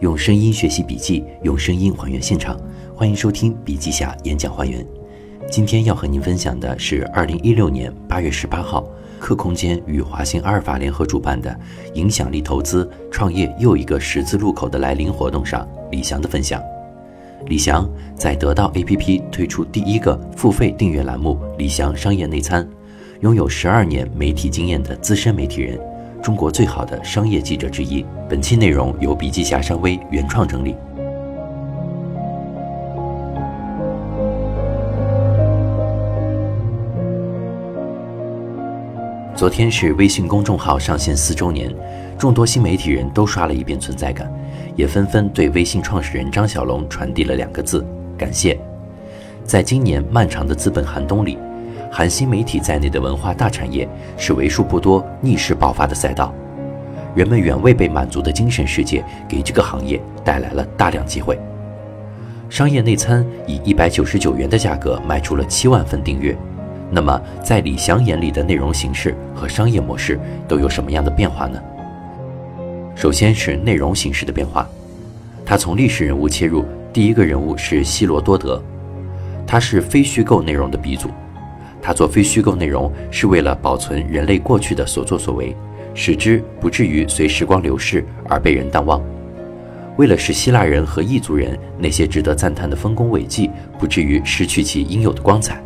用声音学习笔记，用声音还原现场。欢迎收听笔记侠演讲还原。今天要和您分享的是二零一六年八月十八号，客空间与华兴阿尔法联合主办的“影响力投资创业又一个十字路口的来临”活动上，李翔的分享。李翔在得到 APP 推出第一个付费订阅栏目“李翔商业内参”，拥有十二年媒体经验的资深媒体人。中国最好的商业记者之一。本期内容由笔记侠山威原创整理。昨天是微信公众号上线四周年，众多新媒体人都刷了一遍存在感，也纷纷对微信创始人张小龙传递了两个字：感谢。在今年漫长的资本寒冬里。含新媒体在内的文化大产业是为数不多逆势爆发的赛道，人们远未被满足的精神世界给这个行业带来了大量机会。商业内参以一百九十九元的价格卖出了七万份订阅，那么在李翔眼里的内容形式和商业模式都有什么样的变化呢？首先是内容形式的变化，他从历史人物切入，第一个人物是希罗多德，他是非虚构内容的鼻祖。他做非虚构内容是为了保存人类过去的所作所为，使之不至于随时光流逝而被人淡忘；为了使希腊人和异族人那些值得赞叹的丰功伟绩不至于失去其应有的光彩，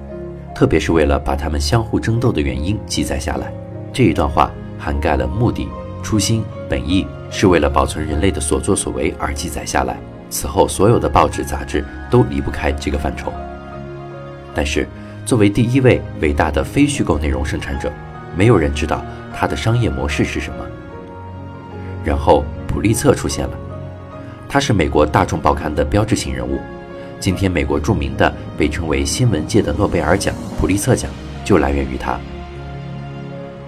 特别是为了把他们相互争斗的原因记载下来。这一段话涵盖了目的、初心、本意，是为了保存人类的所作所为而记载下来。此后，所有的报纸杂志都离不开这个范畴。但是。作为第一位伟大的非虚构内容生产者，没有人知道他的商业模式是什么。然后普利策出现了，他是美国大众报刊的标志性人物。今天美国著名的被称为新闻界的诺贝尔奖——普利策奖，就来源于他。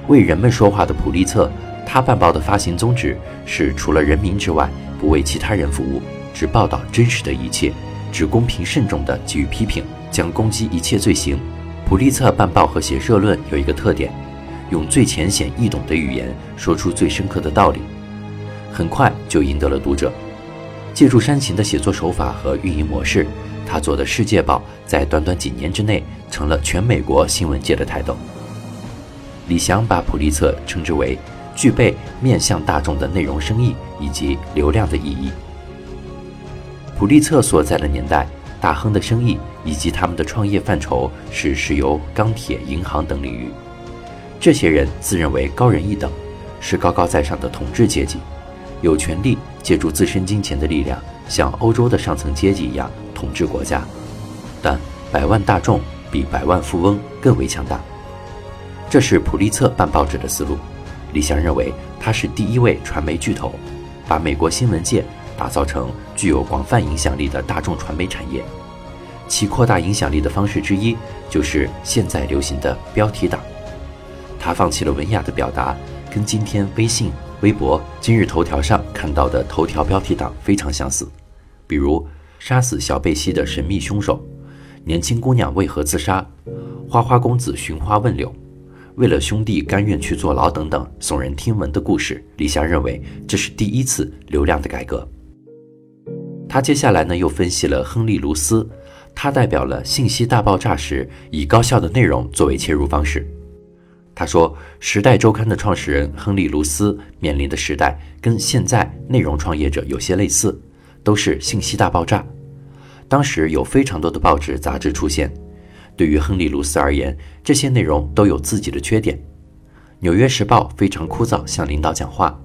为人们说话的普利策，他办报的发行宗旨是除了人民之外，不为其他人服务，只报道真实的一切，只公平慎重地给予批评。将攻击一切罪行。普利策办报和写社论有一个特点，用最浅显易懂的语言说出最深刻的道理，很快就赢得了读者。借助煽情的写作手法和运营模式，他做的《世界报》在短短几年之内成了全美国新闻界的泰斗。李翔把普利策称之为具备面向大众的内容生意以及流量的意义。普利策所在的年代。大亨的生意以及他们的创业范畴是石油、钢铁、银行等领域。这些人自认为高人一等，是高高在上的统治阶级，有权利借助自身金钱的力量，像欧洲的上层阶级一样统治国家。但百万大众比百万富翁更为强大。这是普利策办报纸的思路。李翔认为他是第一位传媒巨头，把美国新闻界。打造成具有广泛影响力的大众传媒产业，其扩大影响力的方式之一就是现在流行的标题党。他放弃了文雅的表达，跟今天微信、微博、今日头条上看到的头条标题党非常相似，比如“杀死小贝西的神秘凶手”“年轻姑娘为何自杀”“花花公子寻花问柳”“为了兄弟甘愿去坐牢”等等耸人听闻的故事。李霞认为这是第一次流量的改革。他接下来呢，又分析了亨利·卢斯，他代表了信息大爆炸时以高效的内容作为切入方式。他说，《时代周刊》的创始人亨利·卢斯面临的时代跟现在内容创业者有些类似，都是信息大爆炸。当时有非常多的报纸杂志出现，对于亨利·卢斯而言，这些内容都有自己的缺点。《纽约时报》非常枯燥，向领导讲话。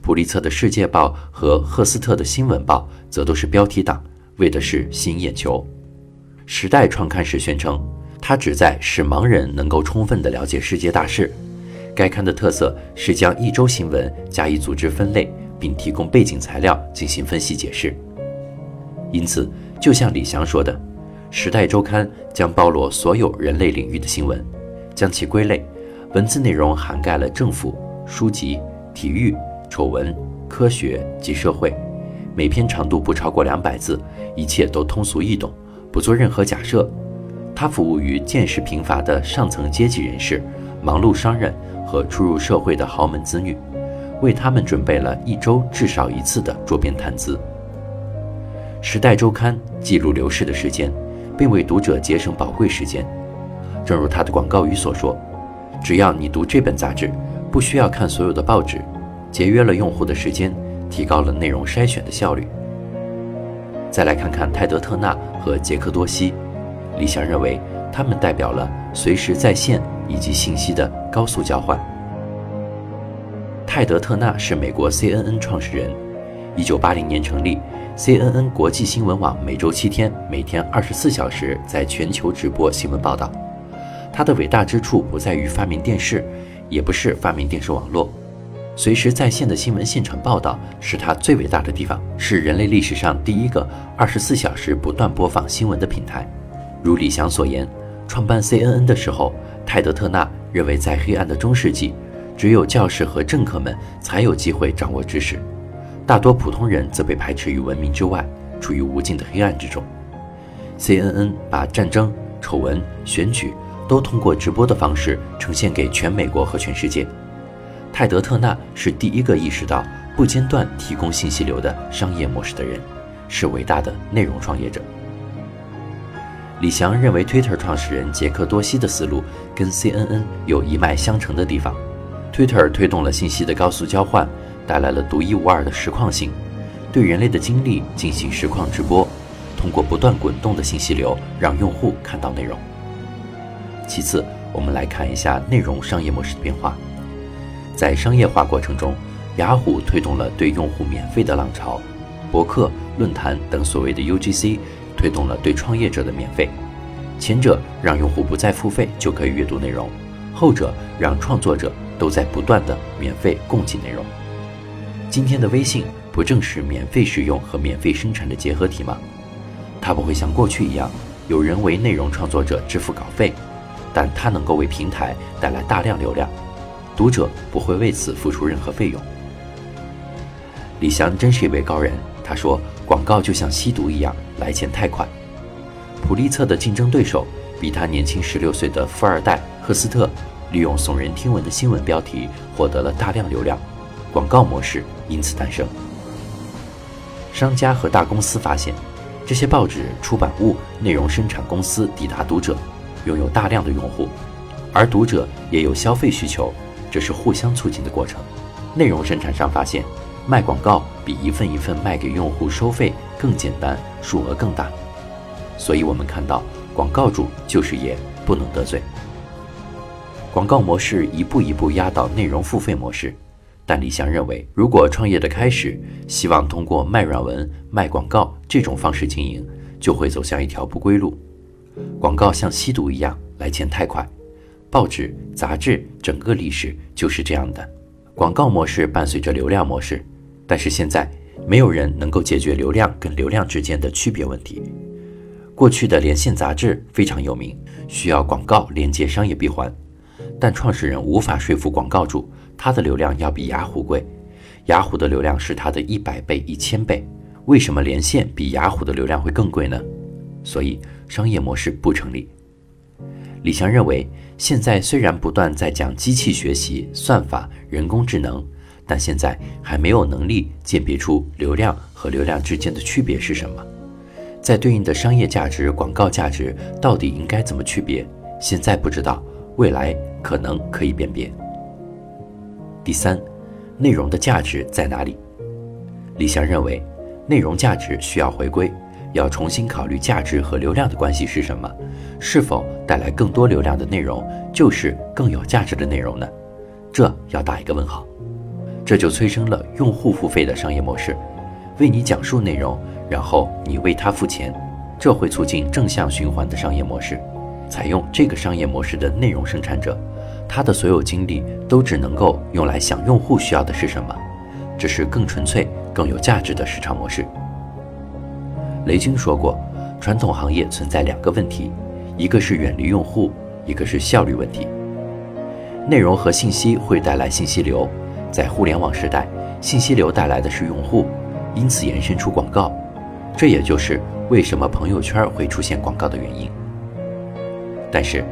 普利策的《世界报》和赫斯特的《新闻报》则都是标题党，为的是吸引眼球。时代创刊时宣称，它旨在使盲人能够充分地了解世界大事。该刊的特色是将一周新闻加以组织分类，并提供背景材料进行分析解释。因此，就像李翔说的，《时代周刊》将包罗所有人类领域的新闻，将其归类，文字内容涵盖了政府、书籍、体育。丑闻、科学及社会，每篇长度不超过两百字，一切都通俗易懂，不做任何假设。它服务于见识贫乏的上层阶级人士、忙碌商人和初入社会的豪门子女，为他们准备了一周至少一次的桌边谈资。时代周刊记录流逝的时间，并为读者节省宝贵时间。正如它的广告语所说：“只要你读这本杂志，不需要看所有的报纸，节约了用户的时间，提高了内容筛选的效率。”再来看看泰德特纳和杰克多西，李想认为他们代表了随时在线以及信息的高速交换。泰德特纳是美国 CNN 创始人，1980年成立，CNN 国际新闻网每周七天，每天二十四小时在全球直播新闻报道。他的伟大之处不在于发明电视，也不是发明电视网络。随时在线的新闻现场报道是它最伟大的地方，是人类历史上第一个二十四小时不断播放新闻的平台。如李想所言，创办 CNN 的时候，泰德特纳认为在黑暗的中世纪，只有教士和政客们才有机会掌握知识，大多普通人则被排斥于文明之外，处于无尽的黑暗之中。CNN 把战争、丑闻、选举都通过直播的方式呈现给全美国和全世界。泰德特纳是第一个意识到不间断提供信息流的商业模式的人，是伟大的内容创业者。李翔认为，Twitter 创始人杰克多西的思路跟 CNN 有一脉相承的地方。Twitter 推动了信息的高速交换，带来了独一无二的实况性，对人类的经历进行实况直播，通过不断滚动的信息流，让用户看到内容。其次，我们来看一下内容商业模式的变化。在商业化过程中，雅虎推动了对用户免费的浪潮，博客、论坛等所谓的 UGC 推动了对创业者的免费。前者让用户不再付费就可以阅读内容，后者让创作者都在不断的免费供给内容。今天的微信不正是免费使用和免费生产的结合体吗？它不会像过去一样有人为内容创作者支付稿费，但它能够为平台带来大量流量。读者不会为此付出任何费用。李翔真是一位高人，他说：“广告就像吸毒一样，来钱太快。”普利策的竞争对手比他年轻十六岁的富二代赫斯特，利用耸人听闻的新闻标题获得了大量流量，广告模式因此诞生。商家和大公司发现，这些报纸、出版物、内容生产公司抵达读者，拥有大量的用户，而读者也有消费需求。这是互相促进的过程。内容生产商发现，卖广告比一份一份卖给用户收费更简单，数额更大。所以，我们看到广告主就是爷，不能得罪。广告模式一步一步压到内容付费模式，但李翔认为，如果创业的开始希望通过卖软文、卖广告这种方式经营，就会走向一条不归路。广告像吸毒一样，来钱太快。报纸、杂志整个历史就是这样的，广告模式伴随着流量模式，但是现在没有人能够解决流量跟流量之间的区别问题。过去的连线杂志非常有名，需要广告连接商业闭环，但创始人无法说服广告主，他的流量要比雅虎贵，雅虎的流量是他的一百倍、一千倍，为什么连线比雅虎的流量会更贵呢？所以商业模式不成立。李翔认为。现在虽然不断在讲机器学习、算法、人工智能，但现在还没有能力鉴别出流量和流量之间的区别是什么，在对应的商业价值、广告价值到底应该怎么区别？现在不知道，未来可能可以辨别。第三，内容的价值在哪里？李翔认为，内容价值需要回归。要重新考虑价值和流量的关系是什么？是否带来更多流量的内容就是更有价值的内容呢？这要打一个问号。这就催生了用户付费的商业模式，为你讲述内容，然后你为他付钱，这会促进正向循环的商业模式。采用这个商业模式的内容生产者，他的所有精力都只能够用来想用户需要的是什么，这是更纯粹、更有价值的市场模式。雷军说过，传统行业存在两个问题，一个是远离用户，一个是效率问题。内容和信息会带来信息流，在互联网时代，信息流带来的是用户，因此延伸出广告，这也就是为什么朋友圈会出现广告的原因。但是，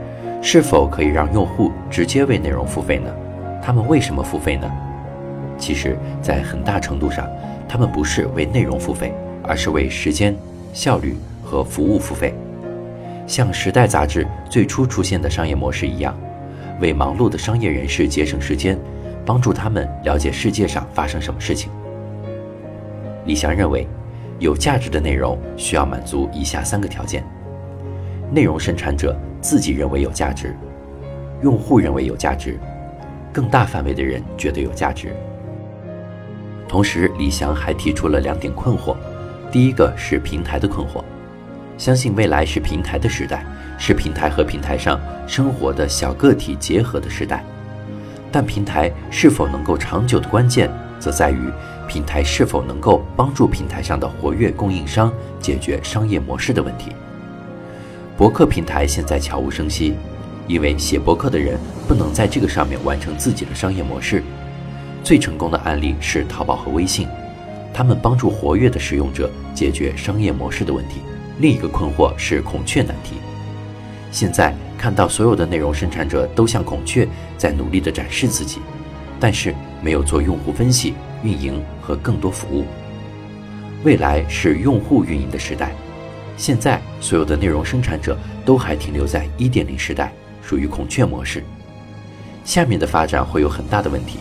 是否可以让用户直接为内容付费呢？他们为什么付费呢？其实，在很大程度上，他们不是为内容付费，而是为时间、效率和服务付费。像《时代》杂志最初出现的商业模式一样，为忙碌的商业人士节省时间，帮助他们了解世界上发生什么事情。李翔认为，有价值的内容需要满足以下三个条件：内容生产者自己认为有价值，用户认为有价值，更大范围的人觉得有价值。同时，李翔还提出了两点困惑：第一个是平台的困惑，相信未来是平台的时代，是平台和平台上生活的小个体结合的时代。但平台是否能够长久的关键，则在于平台是否能够帮助平台上的活跃供应商解决商业模式的问题。博客平台现在悄无声息，因为写博客的人不能在这个上面完成自己的商业模式。最成功的案例是淘宝和微信，他们帮助活跃的使用者解决商业模式的问题。另一个困惑是孔雀难题。现在看到所有的内容生产者都像孔雀在努力地展示自己，但是没有做用户分析、运营和更多服务。未来是用户运营的时代，现在所有的内容生产者都还停留在一点零时代，属于孔雀模式。下面的发展会有很大的问题。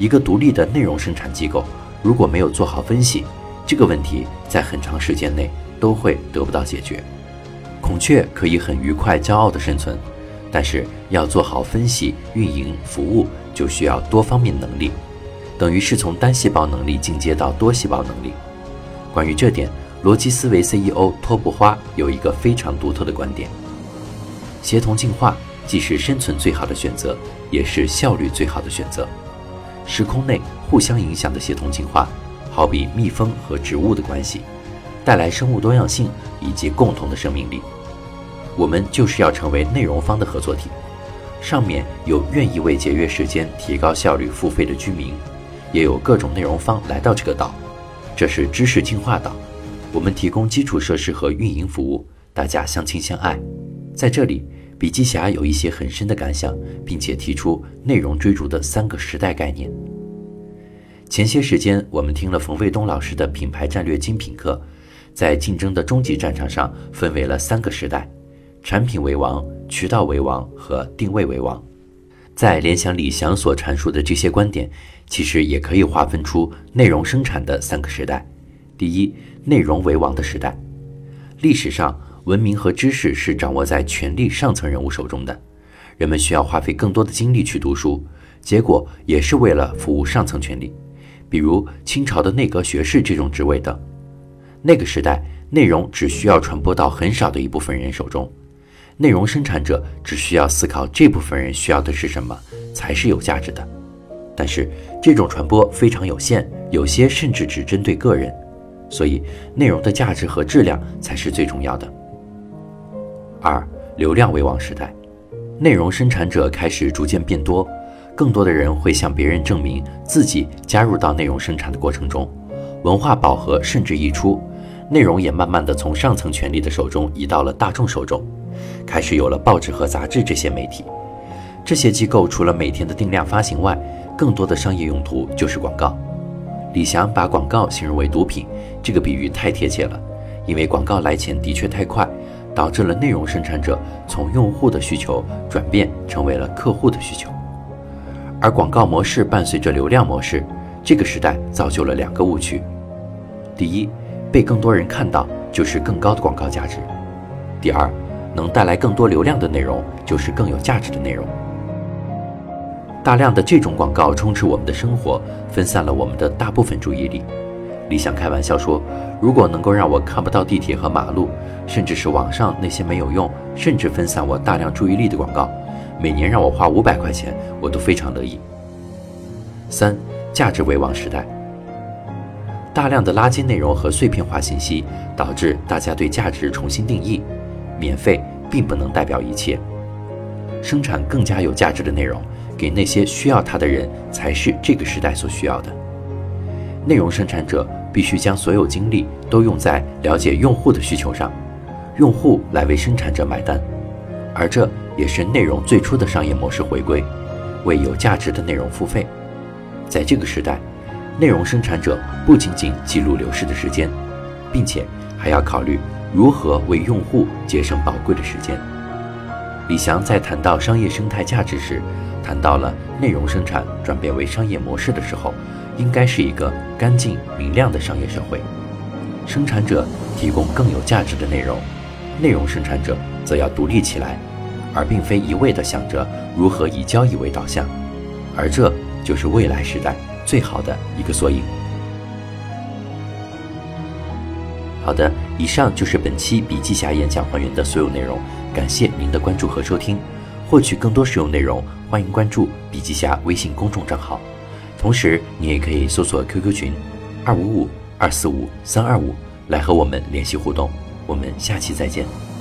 一个独立的内容生产机构，如果没有做好分析，这个问题在很长时间内都会得不到解决。孔雀可以很愉快、骄傲地生存，但是要做好分析、运营、服务，就需要多方面能力，等于是从单细胞能力进阶到多细胞能力。关于这点，逻辑思维 CEO 托布花有一个非常独特的观点：协同进化既是生存最好的选择，也是效率最好的选择。时空内互相影响的协同进化，好比蜜蜂和植物的关系，带来生物多样性以及共同的生命力。我们就是要成为内容方的合作体，上面有愿意为节约时间、提高效率付费的居民，也有各种内容方来到这个岛。这是知识进化岛，我们提供基础设施和运营服务，大家相亲相爱。在这里。笔记侠有一些很深的感想，并且提出内容追逐的三个时代概念。前些时间，我们听了冯卫东老师的品牌战略精品课，在竞争的终极战场上，分为了三个时代：产品为王、渠道为王和定位为王。在联想李翔所阐述的这些观点，其实也可以划分出内容生产的三个时代。第一，内容为王的时代，历史上。文明和知识是掌握在权力上层人物手中的，人们需要花费更多的精力去读书，结果也是为了服务上层权力，比如清朝的内阁学士这种职位等。那个时代，内容只需要传播到很少的一部分人手中，内容生产者只需要思考这部分人需要的是什么才是有价值的。但是这种传播非常有限，有些甚至只针对个人，所以内容的价值和质量才是最重要的。二流量为王时代，内容生产者开始逐渐变多，更多的人会向别人证明自己加入到内容生产的过程中，文化饱和甚至溢出，内容也慢慢的从上层权力的手中移到了大众手中，开始有了报纸和杂志这些媒体，这些机构除了每天的定量发行外，更多的商业用途就是广告。李翔把广告形容为毒品，这个比喻太贴切了，因为广告来钱的确太快。导致了内容生产者从用户的需求转变成为了客户的需求，而广告模式伴随着流量模式，这个时代造就了两个误区：第一，被更多人看到就是更高的广告价值；第二，能带来更多流量的内容就是更有价值的内容。大量的这种广告充斥我们的生活，分散了我们的大部分注意力。李想开玩笑说：“如果能够让我看不到地铁和马路，甚至是网上那些没有用，甚至分散我大量注意力的广告，每年让我花五百块钱，我都非常乐意。”三、价值为王时代，大量的垃圾内容和碎片化信息导致大家对价值重新定义，免费并不能代表一切，生产更加有价值的内容给那些需要它的人，才是这个时代所需要的。内容生产者必须将所有精力都用在了解用户的需求上，用户来为生产者买单，而这也是内容最初的商业模式回归，为有价值的内容付费。在这个时代，内容生产者不仅仅记录流逝的时间，并且还要考虑如何为用户节省宝贵的时间。李翔在谈到商业生态价值时，谈到了内容生产转变为商业模式的时候，应该是一个干净明亮的商业社会。生产者提供更有价值的内容，内容生产者则要独立起来，而并非一味地想着如何以交易为导向。而这就是未来时代最好的一个缩影。好的，以上就是本期笔记侠演讲还原的所有内容，感谢您的关注和收听。获取更多实用内容，欢迎关注笔记侠微信公众账号。同时，你也可以搜索 QQ 群二五五二四五三二五来和我们联系互动。我们下期再见。